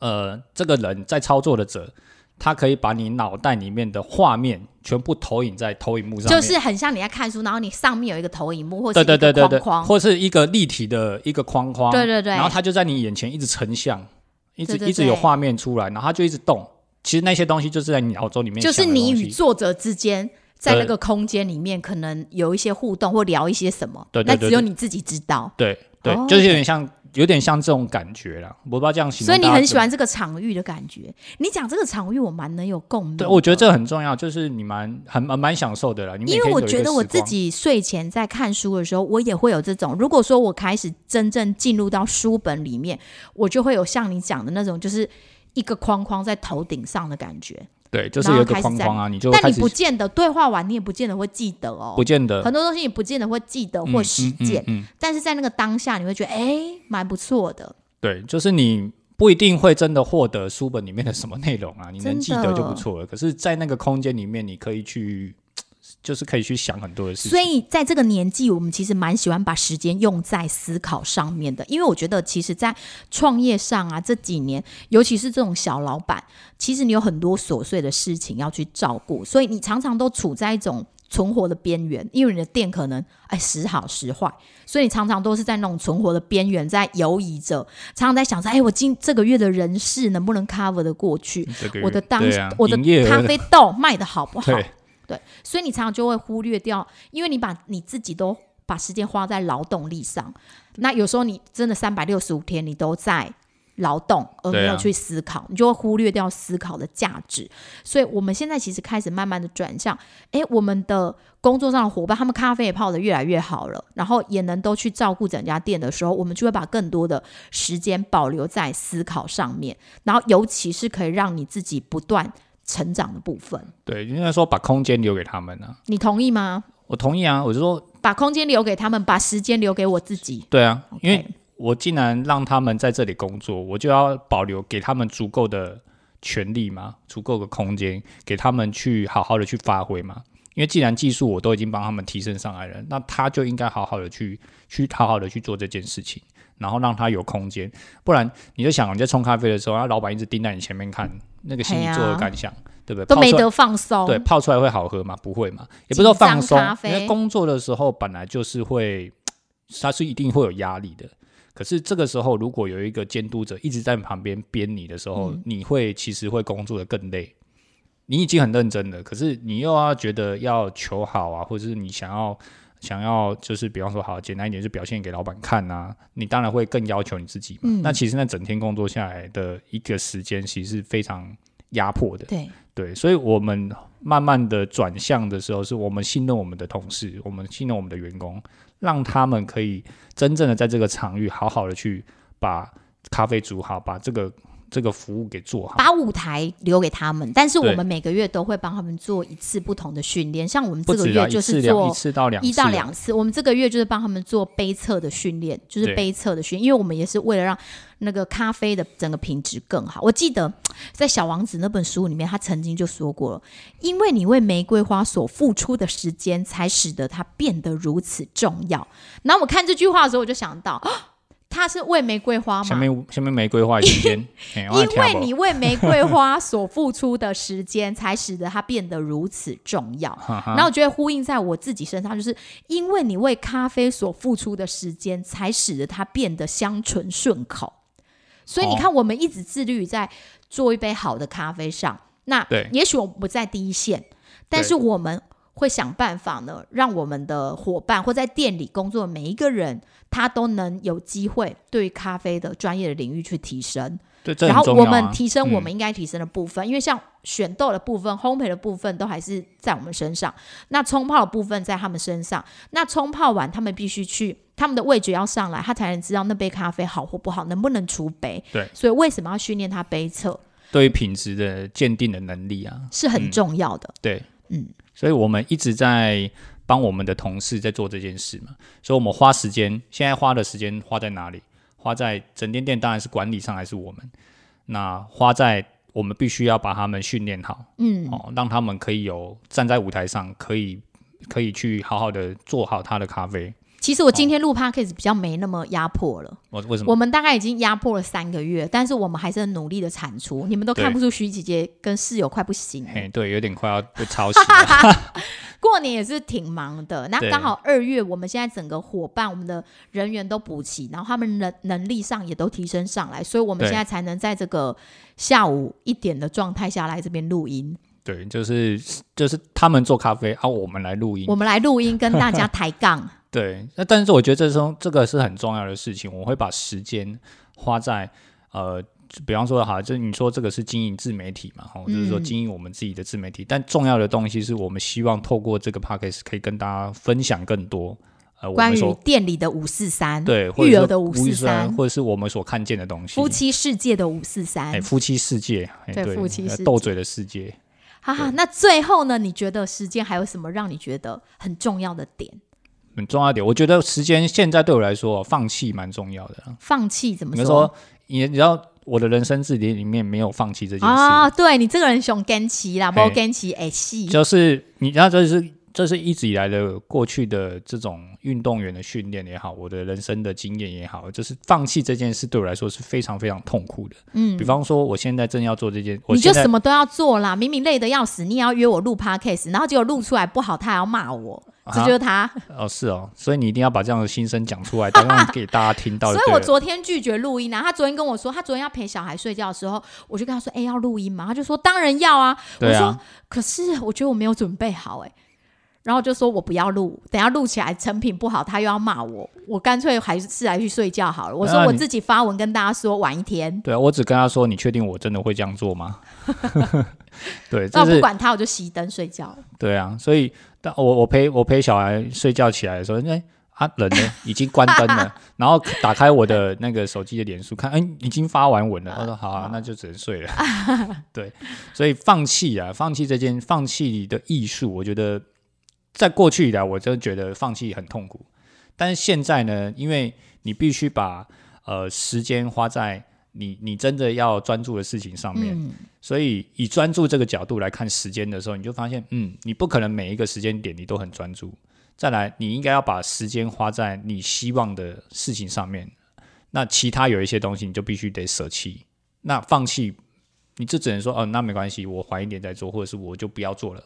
Speaker 2: 呃，这个人在操作的者，他可以把你脑袋里面的画面全部投影在投影幕上，
Speaker 1: 就是很像你在看书，然后你上面有一个投影幕或者
Speaker 2: 对对对对对，
Speaker 1: 框框，
Speaker 2: 或是一个立体的一个框框，
Speaker 1: 对对对
Speaker 2: 然后它就在你眼前一直成像，一直一直有画面出来，然后它就一直动。其实那些东西就是在你脑中里面
Speaker 1: 就是你与作者之间。在那个空间里面，可能有一些互动或聊一些什么，
Speaker 2: 对对对
Speaker 1: 那只有你自己知道。
Speaker 2: 对对，
Speaker 1: 哦
Speaker 2: 就是有点像有点像这种感觉啦。我不知道这样形容，
Speaker 1: 所以你很喜。欢这个场域的感觉。你讲这个场域，我蛮能有共鸣。
Speaker 2: 对，我觉得这很重要，就是你蛮很蛮蛮享受的啦。
Speaker 1: 因为我觉得我自己睡前在看书的时候，我也会有这种。如果说我开始真正进入到书本里面，我就会有像你讲的那种，就是一个框框在头顶上的感觉。
Speaker 2: 对，就是有一个框框啊，你就
Speaker 1: 但你不见得对话完，你也不见得会记得哦。
Speaker 2: 不见得
Speaker 1: 很多东西你不见得会记得或实践，
Speaker 2: 嗯嗯嗯嗯
Speaker 1: 但是在那个当下，你会觉得哎，蛮不错的。
Speaker 2: 对，就是你不一定会真的获得书本里面的什么内容啊，你能
Speaker 1: 真
Speaker 2: 记得就不错了。可是，在那个空间里面，你可以去，就是可以去想很多的事情。
Speaker 1: 所以在这个年纪，我们其实蛮喜欢把时间用在思考上面的，因为我觉得其实，在创业上啊，这几年，尤其是这种小老板，其实你有很多琐碎的事情要去照顾，所以你常常都处在一种存活的边缘，因为你的店可能哎时好时坏，所以你常常都是在那种存活的边缘在犹疑着，常常在想着，哎，我今这个月的人事能不能 cover 的过去？
Speaker 2: 这个
Speaker 1: 我的当、
Speaker 2: 啊
Speaker 1: 我的咖啡豆卖的好不好？
Speaker 2: 对，
Speaker 1: 所以你常常就会忽略掉，因为你把你自己都把时间花在劳动力上，那有时候你真的三百六十五天你都在劳动，而没有去思考，你就会忽略掉思考的价值。所以我们现在其实开始慢慢的转向，诶，我们的工作上的伙伴，他们咖啡也泡得越来越好了，然后也能都去照顾整家店的时候，我们就会把更多的时间保留在思考上面，然后尤其是可以让你自己不断成长的部分。
Speaker 2: 对，应该说把空间留给他们啊。
Speaker 1: 你同意吗？
Speaker 2: 我同意啊，我就说
Speaker 1: 把空间留给他们，把时间留给我自己。
Speaker 2: 对啊，因为我既然让他们在这里工作，我就要保留给他们足够的权利嘛，足够的空间给他们去好好的去发挥嘛。因为既然技术我都已经帮他们提升上来了，那他就应该好好的去去好好的去做这件事情，然后让他有空间。不然你就想你在冲咖啡的时候，那老板一直盯在你前面看，那个心里作何感想，对不对？
Speaker 1: 都没得放松。
Speaker 2: 对，泡出来会好喝吗？不会嘛，也不是说放松因为工作的时候本来就是会，[tsk] 它是一定会有压力的。可是这个时候，如果有一个监督者一直在旁边编你的时候，
Speaker 1: 嗯
Speaker 2: 你会其实会工作的更累。你已经很认真了，可是你又要觉得要求好啊，或者是你想要想要就是比方说好简单一点，就表现给老板看啊，你当然会更要求你自己嘛。
Speaker 1: 嗯
Speaker 2: 那其实那整天工作下来的一个时间，其实是非常压迫的。
Speaker 1: 对
Speaker 2: 对，所以我们慢慢的转向的时候，是我们信任我们的同事，我们信任我们的员工，让他们可以真正的在这个场域好好的去把咖啡煮好，把这个这个服务给做好。
Speaker 1: 把舞台留给他们，但是我们每个月都会帮他们做一次不同的训练。像我们这个月就是做一
Speaker 2: 次到两次
Speaker 1: 一到
Speaker 2: 啊
Speaker 1: 两次，我们这个月就是帮他们做杯测的训练，就是杯测的训练，因为我们也是为了让那个咖啡的整个品质更好。我记得 [tsk] 在《小王子》那本书里面，他曾经就说过了，因为你为玫瑰花所付出的时间，才使得它变得如此重要。然后我看这句话的时候，我就想到，[gasps] 啊他是为玫瑰花
Speaker 2: 下？面下面玫瑰花时间，[laughs]
Speaker 1: 因为你为玫瑰花所付出的时间，才使得它变得如此重要。[laughs] 然后我觉得呼应在我自己身上，就是因为你为咖啡所付出的时间，才使得它变得香醇顺口。所以你看，我们一直致力于在做一杯好的咖啡上。那
Speaker 2: 对
Speaker 1: 也许我不在第一线，但是我们会想办法呢，让我们的伙伴或在店里工作的每一个人，他都能有机会对咖啡的专业的领域去提升。
Speaker 2: 对，这
Speaker 1: 然后我们提升我
Speaker 2: 嗯
Speaker 1: 们应该提升的部分，因为像选豆的部分、烘焙的部分都还是在我们身上，那冲泡的部分在他们身上。那冲泡完，他们必须去他们的味觉要上来，他才能知道那杯咖啡好或不好，能不能出杯。
Speaker 2: 对
Speaker 1: 所以为什么要训练他杯测？
Speaker 2: 对于品质的鉴定的能力啊，
Speaker 1: 是很重要的。
Speaker 2: 对，
Speaker 1: 嗯，
Speaker 2: 所以我们一直在帮我们的同事在做这件事嘛，所以我们花时间，现在花的时间花在哪里？花在整间店当然是管理上，还是我们？那花在我们必须要把他们训练好，
Speaker 1: 嗯，
Speaker 2: 哦，让他们可以有站在舞台上，可以可以去好好的做好他的咖啡。
Speaker 1: 其实我今天录 podcast 比较没那么压迫了。
Speaker 2: 我为什么？
Speaker 1: 我们大概已经压迫了三个月，但是我们还是很努力的产出。你们都看不出徐姐姐跟室友快不行了。
Speaker 2: 嘿，对，有点快要被抄袭了。[laughs]
Speaker 1: 过年也是挺忙的，那
Speaker 2: 对
Speaker 1: 刚好二月，我们现在整个伙伴，我们的人员都补齐，然后他们能能力上也都提升上来，所以我们
Speaker 2: 对
Speaker 1: 现在才能在这个下午一点的状态下来这边录音。
Speaker 2: 对，就是就是他们做咖啡，啊，我们来录音
Speaker 1: 我。们来录音，跟大家 [laughs] 抬杠。
Speaker 2: 对，那但是我觉得这中这个是很重要的事情，我会把时间花在呃，比方说哈，就是你说这个是经营自媒体嘛，哈，就是说
Speaker 1: 嗯
Speaker 2: 经营我们自己的自媒体，但重要的东西是我们希望透过这个 p a c k a g e 可以跟大家分享更多，呃，我
Speaker 1: 关于店里的五四三，
Speaker 2: 对，
Speaker 1: 育儿的五
Speaker 2: 无
Speaker 1: 四三，
Speaker 2: 或者是我们所看见的东西，
Speaker 1: 夫妻世界的五四三
Speaker 2: 哎，。夫妻世界，哎
Speaker 1: 对
Speaker 2: 对，
Speaker 1: 夫妻世界
Speaker 2: 呃斗嘴的世界。
Speaker 1: 哈哈，那最后呢？你觉得时间还有什么让你觉得很重要的点？
Speaker 2: 很重要一点，我觉得时间现在对我来说，放弃蛮重要的。
Speaker 1: 放弃怎么
Speaker 2: 说？你说，你你知道我的人生字典里面没有放弃这件事，
Speaker 1: 啊，对你这个人熊跟齐啦，
Speaker 2: 嘿
Speaker 1: 不跟齐哎戏，
Speaker 2: 就是你知道就是这是一直以来的过去的这种运动员的训练也好，我的人生的经验也好，就是放弃这件事对我来说是非常非常痛苦的。
Speaker 1: 嗯
Speaker 2: 比，方说，我现在正要做这件，我
Speaker 1: 你就什么都要做啦，明明累得要死，你也要约我录 podcast，然后结果录出来不好，他还要骂我，这就是他。
Speaker 2: 哦是哦，所以你一定要把这样的心声讲出来，让给大家听到 [laughs]
Speaker 1: 所以我。昨天拒绝录音啊，他昨天跟我说，他昨天要陪小孩睡觉的时候，我就跟他说，哎、要录音吗？他就说当然要啊。
Speaker 2: 啊
Speaker 1: 我说，可是我觉得我没有准备好、哎。然后就说我不要录，等下录起来成品不好，他又要骂我，我干脆还是来去睡觉好了。我说我自己发文跟大家说晚一天，
Speaker 2: 对啊，我只跟他说，你确定我真的会这样做吗？[laughs] 对，
Speaker 1: 那不管他，我就熄灯睡觉了。
Speaker 2: 对啊，所以当我我陪我陪小孩睡觉起来的时候，哎啊人呢 [laughs] 已经关灯了，然后打开我的那个手机的脸书看，哎已经发完文了，我说好啊，那就只能睡了。对，所以放弃啊，放弃这件放弃的艺术，我觉得在过去以来，我真的觉得放弃很痛苦，但是现在呢，因为你必须把呃时间花在你你真的要专注的事情上面，
Speaker 1: 嗯，
Speaker 2: 所以以专注这个角度来看时间的时候，你就发现，嗯，你不可能每一个时间点你都很专注。再来，你应该要把时间花在你希望的事情上面。那其他有一些东西，你就必须得舍弃。那放弃，你就只能说，哦，那没关系，我缓一点再做，或者是我就不要做了，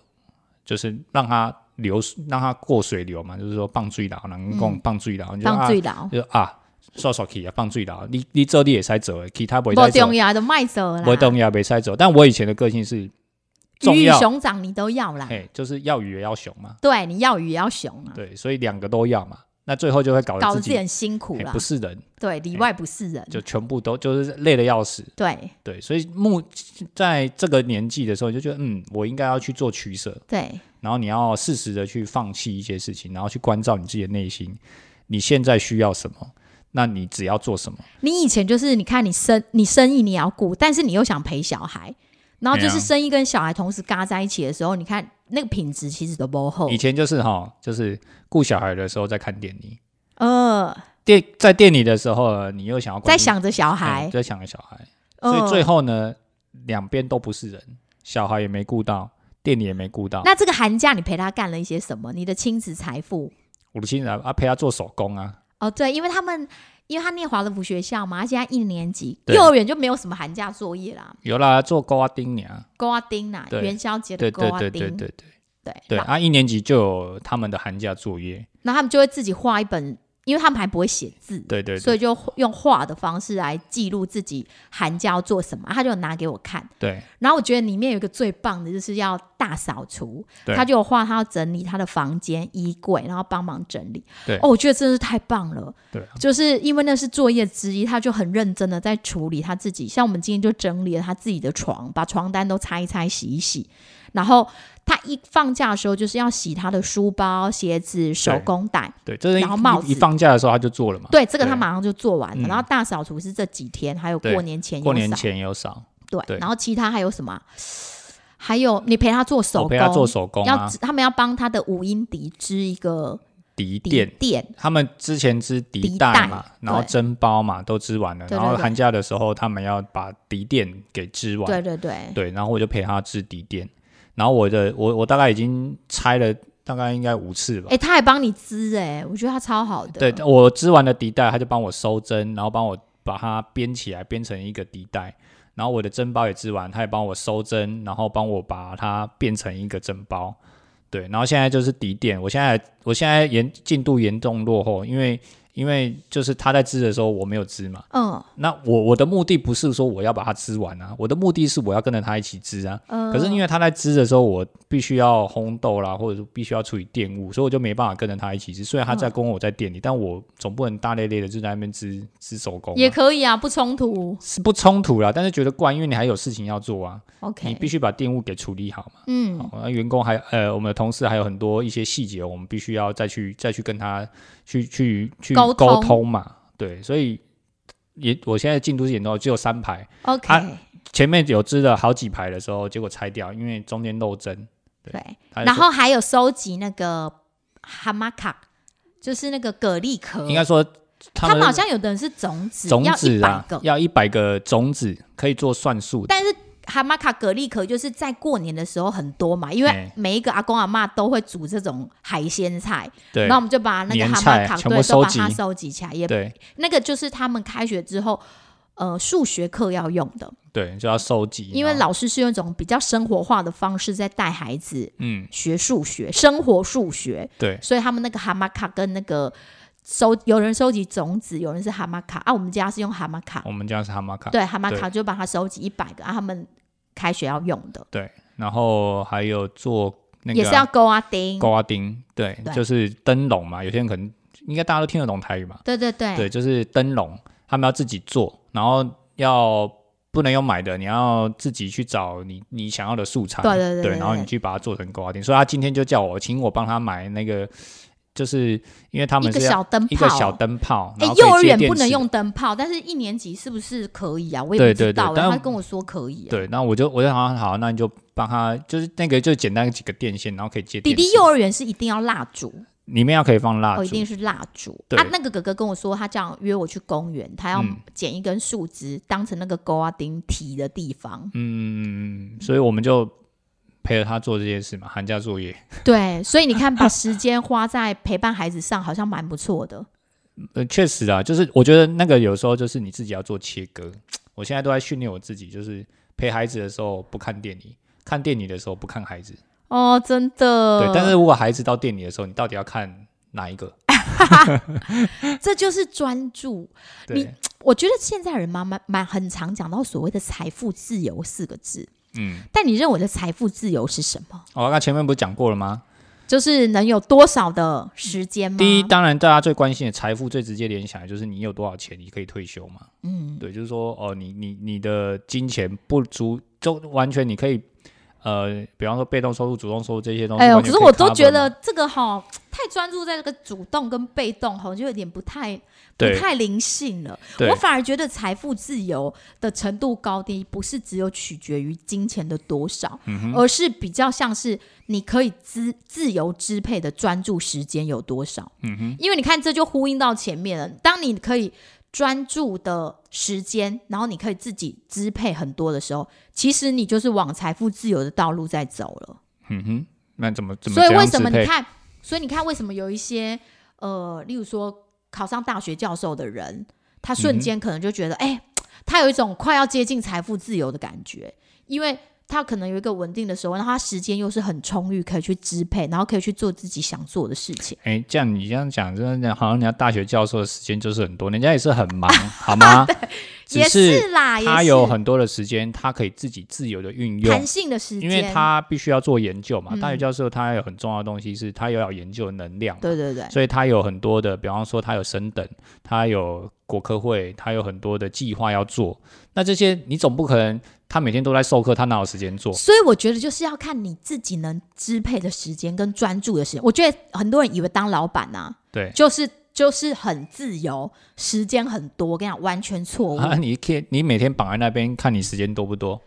Speaker 2: 就是让它流，让它过水流嘛，就是说放水牢，能讲放水牢，你就啊，
Speaker 1: 当最老，
Speaker 2: 就啊，刷刷去啊，放水牢，你你做你也使做的，其他不会
Speaker 1: 不
Speaker 2: 使做
Speaker 1: 重，要的卖走啦，
Speaker 2: 不会动要没塞走。但我以前的个性是
Speaker 1: 鱼与，熊掌你都要啦，
Speaker 2: 嘿，就是要鱼也要熊嘛，
Speaker 1: 对，你要鱼也要熊啊，
Speaker 2: 对，所以两个都要嘛。那最后就会搞得自己
Speaker 1: 搞得自己很辛苦啦。
Speaker 2: 嘿不，是人，
Speaker 1: 对，里外不是人，
Speaker 2: 就全部都就是累得要死。
Speaker 1: 对。
Speaker 2: 对，所以目在这个年纪的时候，你就觉得嗯，我应该要去做取舍，
Speaker 1: 对，
Speaker 2: 然后你要适时的去放弃一些事情，然后去关照你自己的内心，你现在需要什么，那你只要做什么。
Speaker 1: 你以前就是你看你生你生意你要顾，但是你又想陪小孩，然后就是生意跟小孩同时嘎在一起的时候，你看那个品质其实都不好
Speaker 2: 以。前就是哈，就是顾小孩的时候在看电影，
Speaker 1: 呃，
Speaker 2: 店在店里的时候呢，你又想要
Speaker 1: 在想着小
Speaker 2: 哎
Speaker 1: 孩，
Speaker 2: 在想着小孩，
Speaker 1: 嗯。
Speaker 2: 所以最后呢，两边都不是人，小孩也没顾到，店里也没顾到。
Speaker 1: 那这个寒假你陪他干了一些什么？你的亲子财富？
Speaker 2: 我的亲子啊，陪他做手工啊，
Speaker 1: 哦，对，因为他们因为他念华德福学校嘛，他现在一年级，
Speaker 2: 对。
Speaker 1: 幼儿园就没有什么寒假作业啦，
Speaker 2: 有啦，做勾啊丁娘，
Speaker 1: 勾啊丁呐，
Speaker 2: 对。
Speaker 1: 元宵节的
Speaker 2: 对对
Speaker 1: 勾啊丁，
Speaker 2: 对对对对。
Speaker 1: 对
Speaker 2: 对，
Speaker 1: 然后
Speaker 2: 啊，一年级就有他们的寒假作业，
Speaker 1: 然后他们就会自己画一本，因为他们还不会写字，
Speaker 2: 对对对
Speaker 1: 所以就用画的方式来记录自己寒假要做什么，他就拿给我看。
Speaker 2: 对
Speaker 1: 然后我觉得里面有一个最棒的，就是要大扫除，他就有画他要整理他的房间、衣柜，然后帮忙整理。
Speaker 2: 对
Speaker 1: 哦，我觉得真是太棒了。
Speaker 2: 对啊
Speaker 1: 就是因为那是作业之一，他就很认真的在处理他自己。像我们今天就整理了他自己的床，把床单都拆一拆、洗一洗。然后他一放假的时候，就是要洗他的书包、鞋子、手工袋。
Speaker 2: 对，这是一
Speaker 1: 然后帽子
Speaker 2: 一一放假的时候他就做了嘛，
Speaker 1: 对，这个他
Speaker 2: 对
Speaker 1: 马上就做完了。
Speaker 2: 嗯。
Speaker 1: 然后大扫除是这几天，还有
Speaker 2: 对
Speaker 1: 过年前有
Speaker 2: 过年
Speaker 1: 扫
Speaker 2: 前有扫，
Speaker 1: 对，
Speaker 2: 对。
Speaker 1: 然后其他还有什么？啊？还有你陪他做手工，
Speaker 2: 陪他做手工
Speaker 1: 要他们要帮他的五音笛织一个笛
Speaker 2: 笛垫。
Speaker 1: 垫，
Speaker 2: 他们之前织
Speaker 1: 笛
Speaker 2: 笛
Speaker 1: 带
Speaker 2: 带嘛，然后
Speaker 1: 对
Speaker 2: 针包嘛都织完了，然后寒假的时候他们要把笛垫给织完，
Speaker 1: 对对对，
Speaker 2: 对，然后我就陪他织笛垫，然后我的我我大概已经拆了大概应该五次吧
Speaker 1: 哎、，他还帮你织哎、我觉得他超好的。
Speaker 2: 对我织完了底带，他就帮我收针，然后帮我把它编起来，编成一个底带。然后我的针包也织完，他也帮我收针，然后帮我把它变成一个针包。对，然后现在就是底垫，我现在我现在严进度严重落后，因为因为就是他在织的时候我没有织嘛。
Speaker 1: 嗯
Speaker 2: 那我我的目的不是说我要把它织完啊，我的目的是我要跟着他一起织啊。
Speaker 1: 嗯，
Speaker 2: 可是因为他在织的时候，我必须要烘豆啦，或者是必须要处理电务，所以我就没办法跟着他一起织。虽然他在工，我在店里，但我总不能大咧咧的就在那边织织手工、
Speaker 1: 也
Speaker 2: 啊，
Speaker 1: 可以啊，不冲突。
Speaker 2: 是不冲突啦。但是觉得怪，因为你还有事情要做啊，你
Speaker 1: OK，你
Speaker 2: 必须把电务给处理好嘛。
Speaker 1: 嗯，
Speaker 2: 好那员工还呃，我们的同事还有很多一些细节，我们必须要再去再去跟他去去去
Speaker 1: 沟通
Speaker 2: 通嘛。对，所以也我现在进度是演到，只有三排
Speaker 1: ，OK，、
Speaker 2: 啊前面有织了好几排的时候，结果拆掉，因为中间漏针。
Speaker 1: 对，然后还有收集那个哈马卡，就是那个蛤蜊壳。
Speaker 2: 应该说他们
Speaker 1: 他们好像有的人是种子，
Speaker 2: 种
Speaker 1: 要一百
Speaker 2: 子啊
Speaker 1: 个，，
Speaker 2: 要一百个种子可以做算术的。
Speaker 1: 但是哈马卡蛤蜊壳就是在过年的时候很多嘛，因为
Speaker 2: 哎
Speaker 1: 每一个阿公阿妈都会煮这种海鲜菜，
Speaker 2: 对。
Speaker 1: 那我们就把那个哈马卡
Speaker 2: 全部
Speaker 1: 都把它收集。起来，也
Speaker 2: 对。
Speaker 1: 那个就是他们开学之后。呃，数学课要用的，
Speaker 2: 对，就要收集。
Speaker 1: 因为老师是用一种比较生活化的方式在带孩子
Speaker 2: 嗯，
Speaker 1: 学数学、生活数学，
Speaker 2: 对。
Speaker 1: 所以他们那个蛤蟆卡跟那个收有人收集种子，有人是蛤蟆卡啊。我们家是用蛤蟆卡，
Speaker 2: 我们家是蛤蟆卡。
Speaker 1: 对，蛤蟆卡就把它收集一百个啊，他们开学要用的，
Speaker 2: 对，然后还有做那个
Speaker 1: 也是要勾啊钉，
Speaker 2: 高阿钉，对，
Speaker 1: 对
Speaker 2: 就是灯笼嘛。有些人可能应该大家都听得懂台语嘛。
Speaker 1: 对对对，
Speaker 2: 对，就是灯笼，他们要自己做，然后要不能用买的，你要自己去找你你想要的素材，
Speaker 1: 对对对对
Speaker 2: 然后你去把它做成勾阿钉。所以他今天就叫我，请我帮他买那个，就是因为他
Speaker 1: 一个
Speaker 2: 们是要
Speaker 1: 小灯泡，
Speaker 2: 一个小灯泡，
Speaker 1: 哎幼儿园不能用灯泡，但是一年级是不是可以啊？我也不知道、
Speaker 2: 但
Speaker 1: 他跟我说可以、啊。，
Speaker 2: 对，那我就我就好好，那你就帮他，就是那个就简单几个电线，然后可以接。
Speaker 1: 弟弟幼儿园是一定要蜡烛，
Speaker 2: 里面要可以放蜡
Speaker 1: 哦，一定，是蜡烛。
Speaker 2: 对
Speaker 1: 啊，那个哥哥跟我说，他这样约我去公园，他要
Speaker 2: 嗯
Speaker 1: 捡一根树枝当成那个勾啊钉提的地方。
Speaker 2: 嗯，所以我们就陪着他做这件事嘛，[laughs] 寒假作业。[laughs]
Speaker 1: 对，所以你看，把时间花在陪伴孩子上，好像蛮不错的。
Speaker 2: 呃，确实啊，就是我觉得那个有时候就是你自己要做切割。[tsk] 我现在都在训练我自己，就是陪孩子的时候不看电影，看电影的时候不看孩子。
Speaker 1: 哦，真的。
Speaker 2: 对，但是如果孩子到店里的时候，你到底要看哪一个？[laughs]
Speaker 1: 这就是专注。
Speaker 2: 你，
Speaker 1: 我觉得现在人蛮蛮蛮很常讲到所谓的财富自由四个字，
Speaker 2: 嗯，
Speaker 1: 但你认为的财富自由是什么？
Speaker 2: 我刚刚前面不是讲过了吗？
Speaker 1: 就是能有多少的时间吗？
Speaker 2: 第一，当然大家最关心的财富最直接联想的就是你有多少钱，你可以退休嘛？
Speaker 1: 嗯，
Speaker 2: 对，就是说哦，你你你的金钱不足，就完全你可以。呃，比方说被动收入、主动收入这些东西，
Speaker 1: 哎呦，可是我都觉得这个哈太专注在这个主动跟被动，好像就有点不太不太灵性了。我反而觉得财富自由的程度高低，不是只有取决于金钱的多少，
Speaker 2: 嗯
Speaker 1: 而是比较像是你可以自自由支配的专注时间有多少。
Speaker 2: 嗯哼，
Speaker 1: 因为你看，这就呼应到前面了。当你可以专注的时间，然后你可以自己支配很多的时候，其实你就是往财富自由的道路在走了。
Speaker 2: 嗯哼，那怎么怎么
Speaker 1: 所以为什么你看？所以你看，为什么有一些呃，例如说考上大学教授的人，他瞬间可能就觉得，哎、他有一种快要接近财富自由的感觉，因为他可能有一个稳定的收入，然后他时间又是很充裕，可以去支配，然后可以去做自己想做的事情。
Speaker 2: 哎，这样你这样讲，真的讲，好像人家大学教授的时间就是很多，人家也是很忙，[laughs] 好吗？只
Speaker 1: 也
Speaker 2: 是
Speaker 1: 啦，
Speaker 2: 他有很多的时间，他可以自己自由的运用
Speaker 1: 弹，性的时间，
Speaker 2: 因为他必须要做研究嘛。
Speaker 1: 嗯
Speaker 2: 大学教授他有很重要的东西是，他又要研究能量，
Speaker 1: 对对对，
Speaker 2: 所以他有很多的，比方说他有升等，他有国科会，他有很多的计划要做。那这些你总不可能他每天都在授课，他哪有时间做？
Speaker 1: 所以我觉得就是要看你自己能支配的时间跟专注的时间。我觉得很多人以为当老板呐、
Speaker 2: 对，
Speaker 1: 就是就是很自由，时间很多。我跟你讲，完全错误。[laughs]
Speaker 2: 啊，你可以你每天绑在那边看你时间多不多？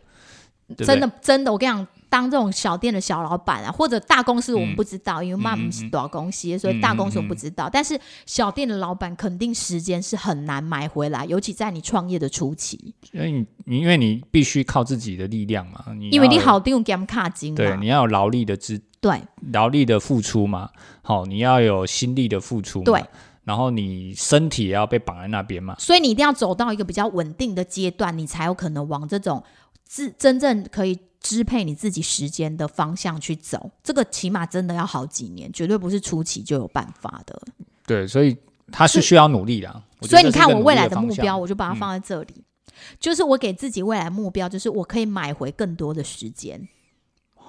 Speaker 2: 对不对
Speaker 1: 真的真的，我跟你讲，当这种小店的小老板啊，或者大公司我们
Speaker 2: 嗯。
Speaker 1: 不知道，因为妈妈是多少公司，所以大公司我不知
Speaker 2: 嗯
Speaker 1: 道。但是小店的老板肯定时间是很难买回来，尤其在你创业的初期，
Speaker 2: 因为你你因为你必须靠自己的力量嘛，你
Speaker 1: 因为你好定用 game 卡金
Speaker 2: 对，你要有劳力的支
Speaker 1: 对。
Speaker 2: 劳力的付出嘛，好，你要有心力的付出嘛，
Speaker 1: 对，
Speaker 2: 然后你身体也要被绑在那边嘛，
Speaker 1: 所以你一定要走到一个比较稳定的阶段，你才有可能往这种自真正可以支配你自己时间的方向去走。这个起码真的要好几年，绝对不是初期就有办法的。
Speaker 2: 对，所以他是需要努力的
Speaker 1: 所以你看，我未来
Speaker 2: 的
Speaker 1: 目标，我就把它放在这里。就是我给自己未来目标，就是我可以买回更多的时间。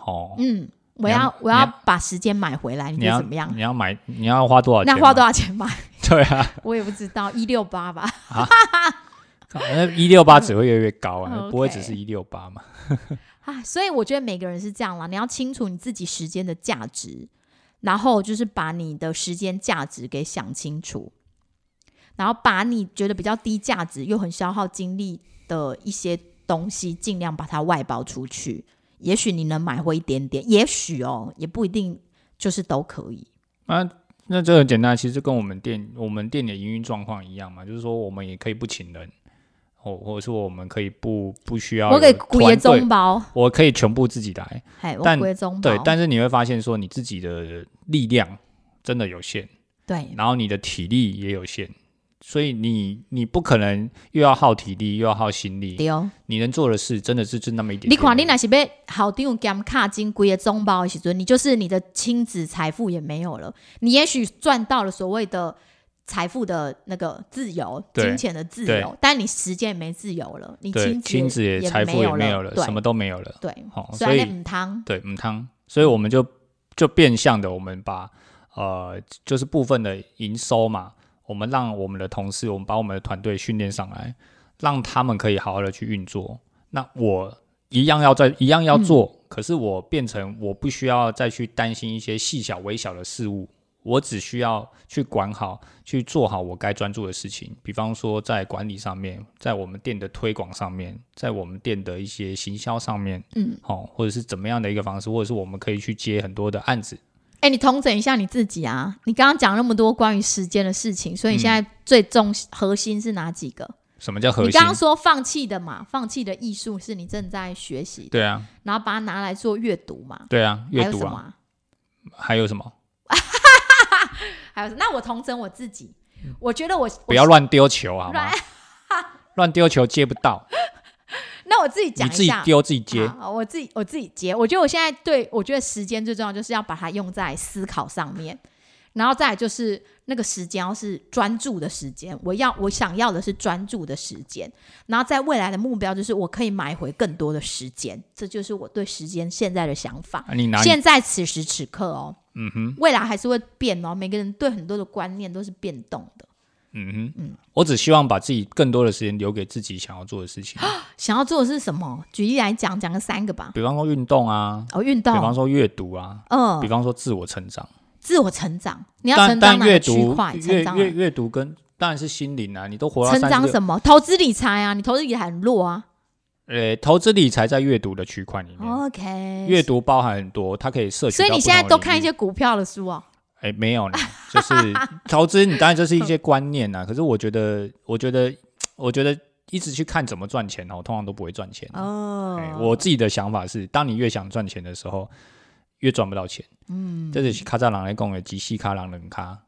Speaker 2: 哦，
Speaker 1: 嗯，我
Speaker 2: 要
Speaker 1: 要我
Speaker 2: 要
Speaker 1: 要把时间买回来，你觉得怎么样？
Speaker 2: 你要买，你要花多少钱？
Speaker 1: 那花多？少钱买？[laughs]
Speaker 2: 对啊，
Speaker 1: 我也不知道，一六八吧。[laughs]
Speaker 2: 那一六八只会越来越高啊，不会只是一六八嘛。[laughs]
Speaker 1: 啊，所以我觉得每个人是这样啦，你要清楚你自己时间的价值，然后就是把你的时间价值给想清楚，然后把你觉得比较低价值又很消耗精力的一些东西，尽量把它外包出去。也许你能买回一点点，也许哦，也不一定就是都可以。
Speaker 2: 啊，那这很简单，其实跟我们店我们店的营运状况一样嘛，就是说我们也可以不请人，或或者说我们可以不不需要
Speaker 1: 我给
Speaker 2: 有
Speaker 1: 鬼
Speaker 2: 团队
Speaker 1: 中包，
Speaker 2: 我可以全部自己来。但
Speaker 1: 鬼中包，
Speaker 2: 对，但是你会发现说你自己的力量真的有限，
Speaker 1: 对
Speaker 2: 然后你的体力也有限，所以你你不可能又要耗体力又要耗心力，
Speaker 1: 对哦。
Speaker 2: 你能做的事真的是就那么一点
Speaker 1: 你看。你若是被好定兼卡金贵的中包的时候，你就是你的亲子财富也没有了。你也许赚到了所谓的财富的那个自由、金钱的自由，但你时间也没自由了，你
Speaker 2: 对
Speaker 1: 亲子
Speaker 2: 亲子
Speaker 1: 也
Speaker 2: 也财富也没有了，什么都没有了。
Speaker 1: 对，
Speaker 2: 所以
Speaker 1: 唔汤，
Speaker 2: 对母汤，所以我们就就变相的，我们把呃就是部分的营收嘛，我们让我们的同事，我们把我们的团队训练上来，让他们可以好好的去运作。那我一样要在一样要做，可是我变成我不需要再去担心一些细小微小的事物。我只需要去管好，去做好我该专注的事情。比方说，在管理上面，在我们店的推广上面，在我们店的一些行销上面，
Speaker 1: 嗯，
Speaker 2: 好、或者是怎么样的一个方式，或者是我们可以去接很多的案子。
Speaker 1: 哎、你统整一下你自己啊！你刚刚讲那么多关于时间的事情，所以你现在最重核心是哪几个？
Speaker 2: 什么叫核心
Speaker 1: 你刚？刚说放弃的嘛，放弃的艺术是你正在学习，
Speaker 2: 对啊，
Speaker 1: 然后把它拿来做阅读嘛，
Speaker 2: 对啊，阅读啊，
Speaker 1: 有什么啊？
Speaker 2: 还有什么？
Speaker 1: 还有那我同整我自己，我觉得我
Speaker 2: 嗯不要乱丢球好吗
Speaker 1: 乱？[laughs]
Speaker 2: 乱丢球接不到，[laughs]
Speaker 1: 那我自己讲
Speaker 2: 你自己。丢自己接。
Speaker 1: 我自己我自己接。我觉得我现在对我觉得时间最重要就是要把它用在思考上面，然后再来就是那个时间要是专注的时间，我要我想要的是专注的时间，然后在未来的目标就是我可以买回更多的时间，这就是我对时间现在的想法。
Speaker 2: 啊你拿
Speaker 1: 现在此时此刻哦，
Speaker 2: 嗯哼
Speaker 1: 未来还是会变哦，每个人对很多的观念都是变动的。
Speaker 2: 嗯哼嗯我只希望把自己更多的时间留给自己想要做的事情，[gasps]
Speaker 1: 想要做的是什么？举例来讲，讲个三个吧。
Speaker 2: 比方说运动啊，
Speaker 1: 哦，运动
Speaker 2: 比方
Speaker 1: 动，
Speaker 2: 说阅读啊，
Speaker 1: 嗯
Speaker 2: 比，方说自我成长。
Speaker 1: 自我成长，你要
Speaker 2: 但
Speaker 1: 成长哪个区块？成
Speaker 2: 阅阅阅读跟当然是心灵啊，你都活到
Speaker 1: 成长什么？投资理财啊，你投资理财很弱啊。
Speaker 2: 呃，投资理财在阅读的区块里面
Speaker 1: ，OK，
Speaker 2: 阅读包含很多，它可以摄取。
Speaker 1: 所以你现在都看一些。股票的书哦。
Speaker 2: 哎，没有呢，就是投资，你当然就是一些观念呐、[laughs] 可是我觉得，我觉得，我觉得一直去看怎么赚钱哦，通常都不会赚钱。
Speaker 1: 哦
Speaker 2: 哎，我自己的想法是，当你越想赚钱的时候，越赚不到钱。
Speaker 1: 嗯，
Speaker 2: 这是卡扎朗来讲的极细卡朗人卡，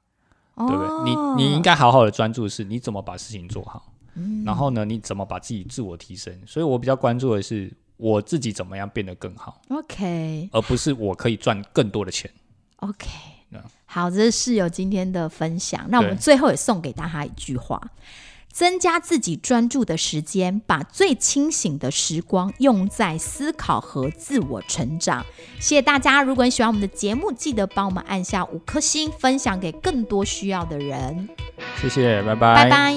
Speaker 1: 对
Speaker 2: 对不对？你你应该好好的专注的是你怎么把事情做好，
Speaker 1: 嗯
Speaker 2: 然后呢，你怎么把自己自我提升。所以我比较关注的是我自己怎么样变得更好
Speaker 1: ，OK
Speaker 2: 而不是我可以赚更多的钱。
Speaker 1: OK，好，这是室友今天的分享。那我们最后也送给大家一句话：增加自己专注的时间，把最清醒的时光用在思考和自我成长。谢谢大家！如果你喜欢我们的节目，记得帮我们按下五颗星，分享给更多需要的人。
Speaker 2: 谢谢，拜
Speaker 1: 拜拜